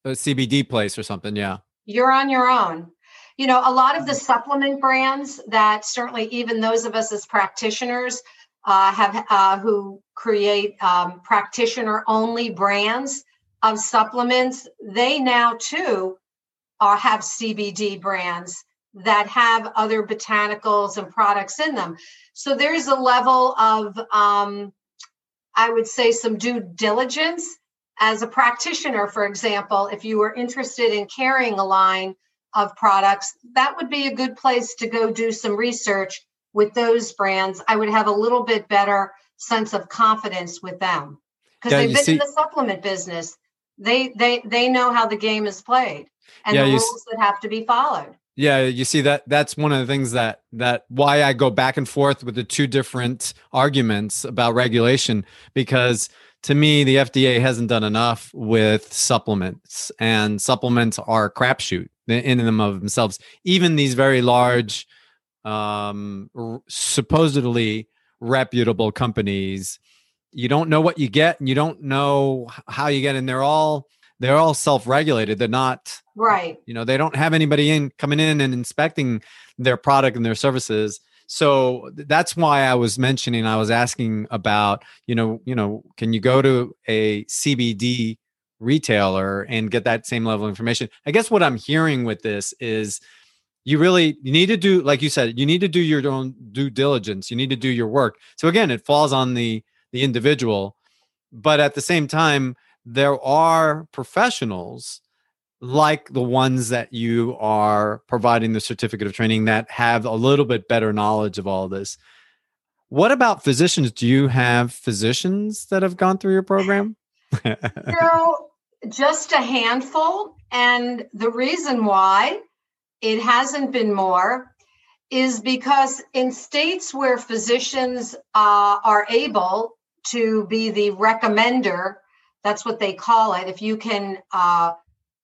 a, a CBD place or something. Yeah. You're on your own. You know, a lot of the supplement brands that certainly even those of us as practitioners uh, have uh, who create um, practitioner only brands of supplements, they now too are, have CBD brands that have other botanicals and products in them. So there's a level of, um, I would say, some due diligence as a practitioner, for example, if you were interested in carrying a line of products, that would be a good place to go do some research with those brands. I would have a little bit better sense of confidence with them because yeah, they've been see- in the supplement business. They they they know how the game is played and yeah, the rules that have to be followed. Yeah, you see that that's one of the things that that why I go back and forth with the two different arguments about regulation because to me the FDA hasn't done enough with supplements and supplements are crapshoot in and of themselves. Even these very large um supposedly reputable companies you don't know what you get and you don't know how you get and they're all they're all self-regulated. They're not right. you know they don't have anybody in coming in and inspecting their product and their services so that's why i was mentioning i was asking about you know you know can you go to a cbd retailer and get that same level of information? I guess what i'm hearing with this is you really you need to do like you said you need to do your own due diligence. You need to do your work. So again it falls on the the individual but at the same time there are professionals like the ones that you are providing the certificate of training that have a little bit better knowledge of all this. What about physicians? Do you have physicians that have gone through your program? [laughs] no, just a handful. And the reason why it hasn't been more is because in states where physicians uh, are able to be the recommender, that's what they call it. If you can uh,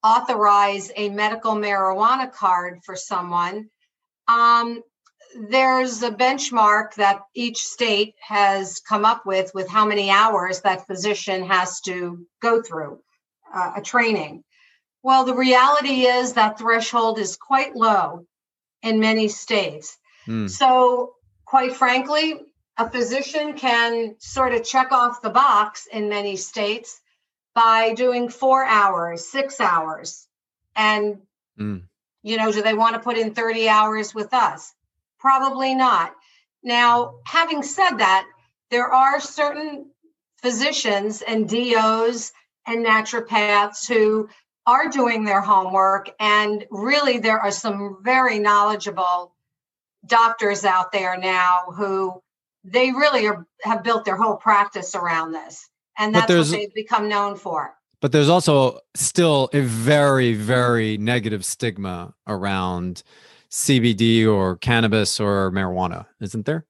authorize a medical marijuana card for someone, um, there's a benchmark that each state has come up with with how many hours that physician has to go through uh, a training. Well, the reality is that threshold is quite low in many states. Mm. So, quite frankly, a physician can sort of check off the box in many states by doing four hours, six hours. And, Mm. you know, do they want to put in 30 hours with us? Probably not. Now, having said that, there are certain physicians and DOs and naturopaths who are doing their homework. And really, there are some very knowledgeable doctors out there now who they really are, have built their whole practice around this. And that's what they've become known for. But there's also still a very, very negative stigma around CBD or cannabis or marijuana, isn't there?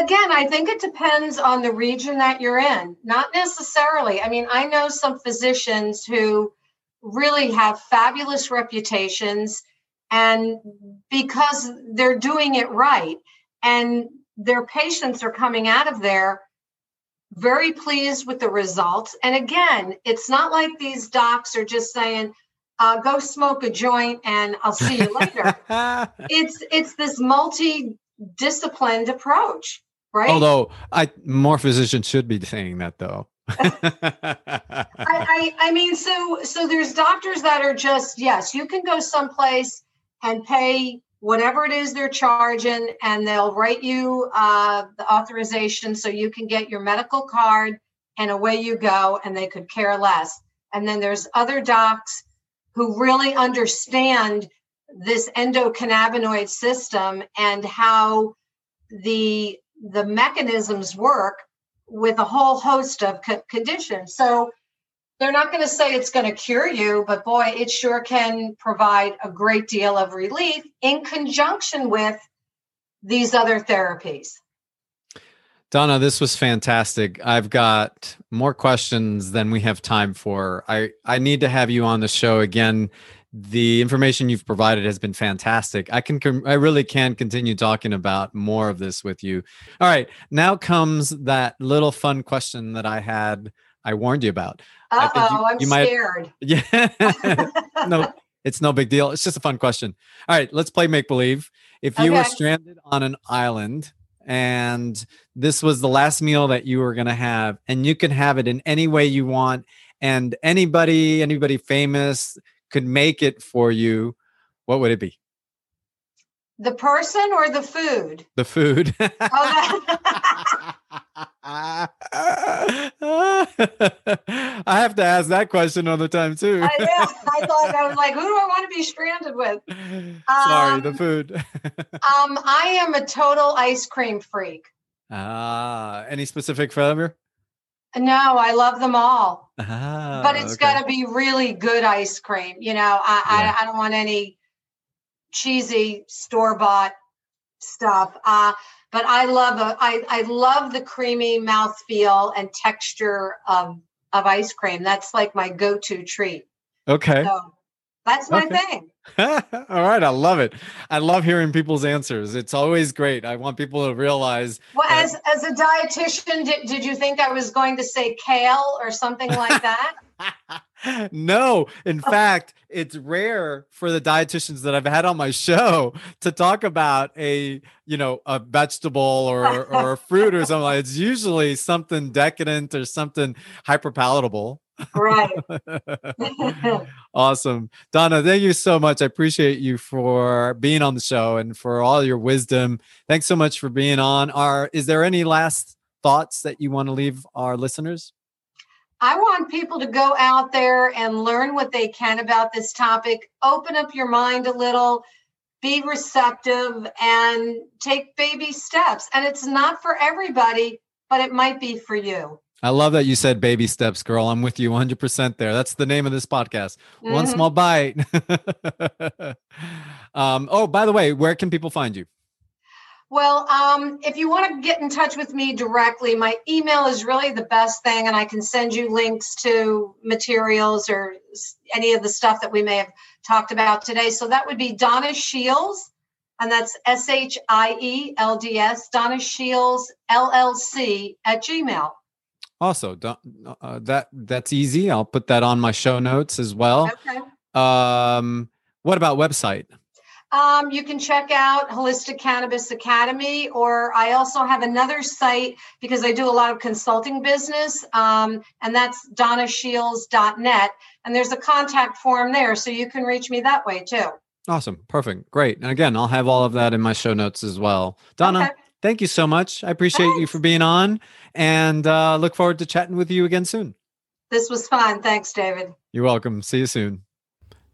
Again, I think it depends on the region that you're in, not necessarily. I mean, I know some physicians who really have fabulous reputations, and because they're doing it right, and their patients are coming out of there very pleased with the results. And again, it's not like these docs are just saying, uh, go smoke a joint and I'll see you later. [laughs] it's it's this multi-disciplined approach, right? Although I more physicians should be saying that though. [laughs] I, I I mean, so so there's doctors that are just yes, you can go someplace and pay whatever it is they're charging, and they'll write you uh, the authorization so you can get your medical card, and away you go, and they could care less. And then there's other docs who really understand this endocannabinoid system and how the the mechanisms work with a whole host of co- conditions. So they're not going to say it's going to cure you, but boy, it sure can provide a great deal of relief in conjunction with these other therapies. Donna, this was fantastic. I've got more questions than we have time for. I, I need to have you on the show again. The information you've provided has been fantastic. I can I really can continue talking about more of this with you. All right, now comes that little fun question that I had I warned you about. I think you- oh, I'm you might- scared. [laughs] Yeah. [laughs] no, it's no big deal. It's just a fun question. All right, let's play make believe. If you were stranded on an island and this was the last meal that you were going to have and you can have it in any way you want and anybody anybody famous could make it for you, what would it be? The person or the food? The food. [laughs] Oh, I have to ask that question all the time too. I, yeah, I [laughs] thought I was like, who do I want to be stranded with? Sorry, the Um, food. [laughs] Um, I am a total ice cream freak. ah, any specific flavor? No, I love them all. Ah, but it's okay. got to be really good ice cream. You know, I, Yeah. I I don't want any cheesy store bought stuff. Uh, but I love a, I I love the creamy mouthfeel and texture of of ice cream. That's like my go to treat. okay. So that's my Okay. thing. [laughs] All right, I love it. I love hearing people's answers. It's always great. I want people to realize. Well, Yeah. as as a dietitian, did, did you think I was going to say kale or something like that? [laughs] no, in oh. fact, it's rare for the dietitians that I've had on my show to talk about a, you know, a vegetable or or a fruit or something. like It's usually something decadent or something hyper palatable. right. [laughs] awesome. Donna, thank you so much. I appreciate you for being on the show and for all your wisdom. Thanks so much for being on. Our is there any last thoughts that you want to leave our listeners? I want people to go out there and learn what they can about this topic. Open up your mind a little, be receptive, and take baby steps. And it's not for everybody, but it might be for you. I love that you said baby steps, girl. I'm with you 100% there. That's the name of this podcast. One Mhm. small bite. [laughs] um, oh, by the way, where can people find you? Well, um, if you want to get in touch with me directly, my email is really the best thing, and I can send you links to materials or any of the stuff that we may have talked about today. So that would be Donna Shields, and that's S H I E L D S, Donna Shields LLC at Gmail. Also, uh, that that's easy. I'll put that on my show notes as well. Okay. Um, what about website? Um, you can check out Holistic Cannabis Academy, or I also have another site because I do a lot of consulting business, um, and that's donnashields.net. And there's a contact form there, so you can reach me that way too. Awesome. Perfect. Great. And again, I'll have all of that in my show notes as well. Donna, okay. thank you so much. I appreciate Thanks. you for being on and uh, look forward to chatting with you again soon. This was fun. Thanks, David. You're welcome. See you soon.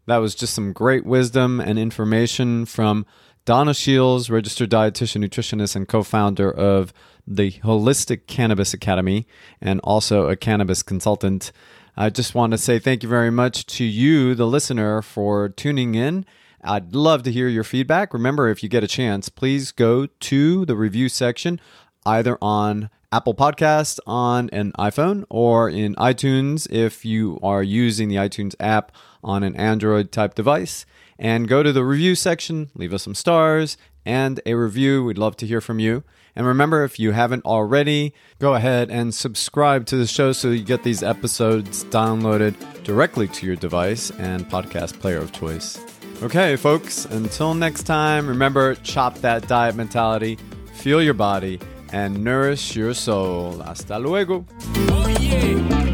That was just some great wisdom and information from Donna Shields, registered dietitian, nutritionist, and co founder of the Holistic Cannabis Academy, and also a cannabis consultant. I just want to say thank you very much to you, the listener, for tuning in I'd love to hear your feedback. Remember, if you get a chance, please go to the review section either on Apple Podcasts on an iPhone or in iTunes if you are using the iTunes app on an Android type device. And go to the review section, leave us some stars and a review. We'd love to hear from you. And remember, if you haven't already, go ahead and subscribe to the show so you get these episodes downloaded directly to your device and podcast player of choice. Okay, folks, until next time, remember chop that diet mentality, feel your body, and nourish your soul. Hasta luego. Oh, yeah.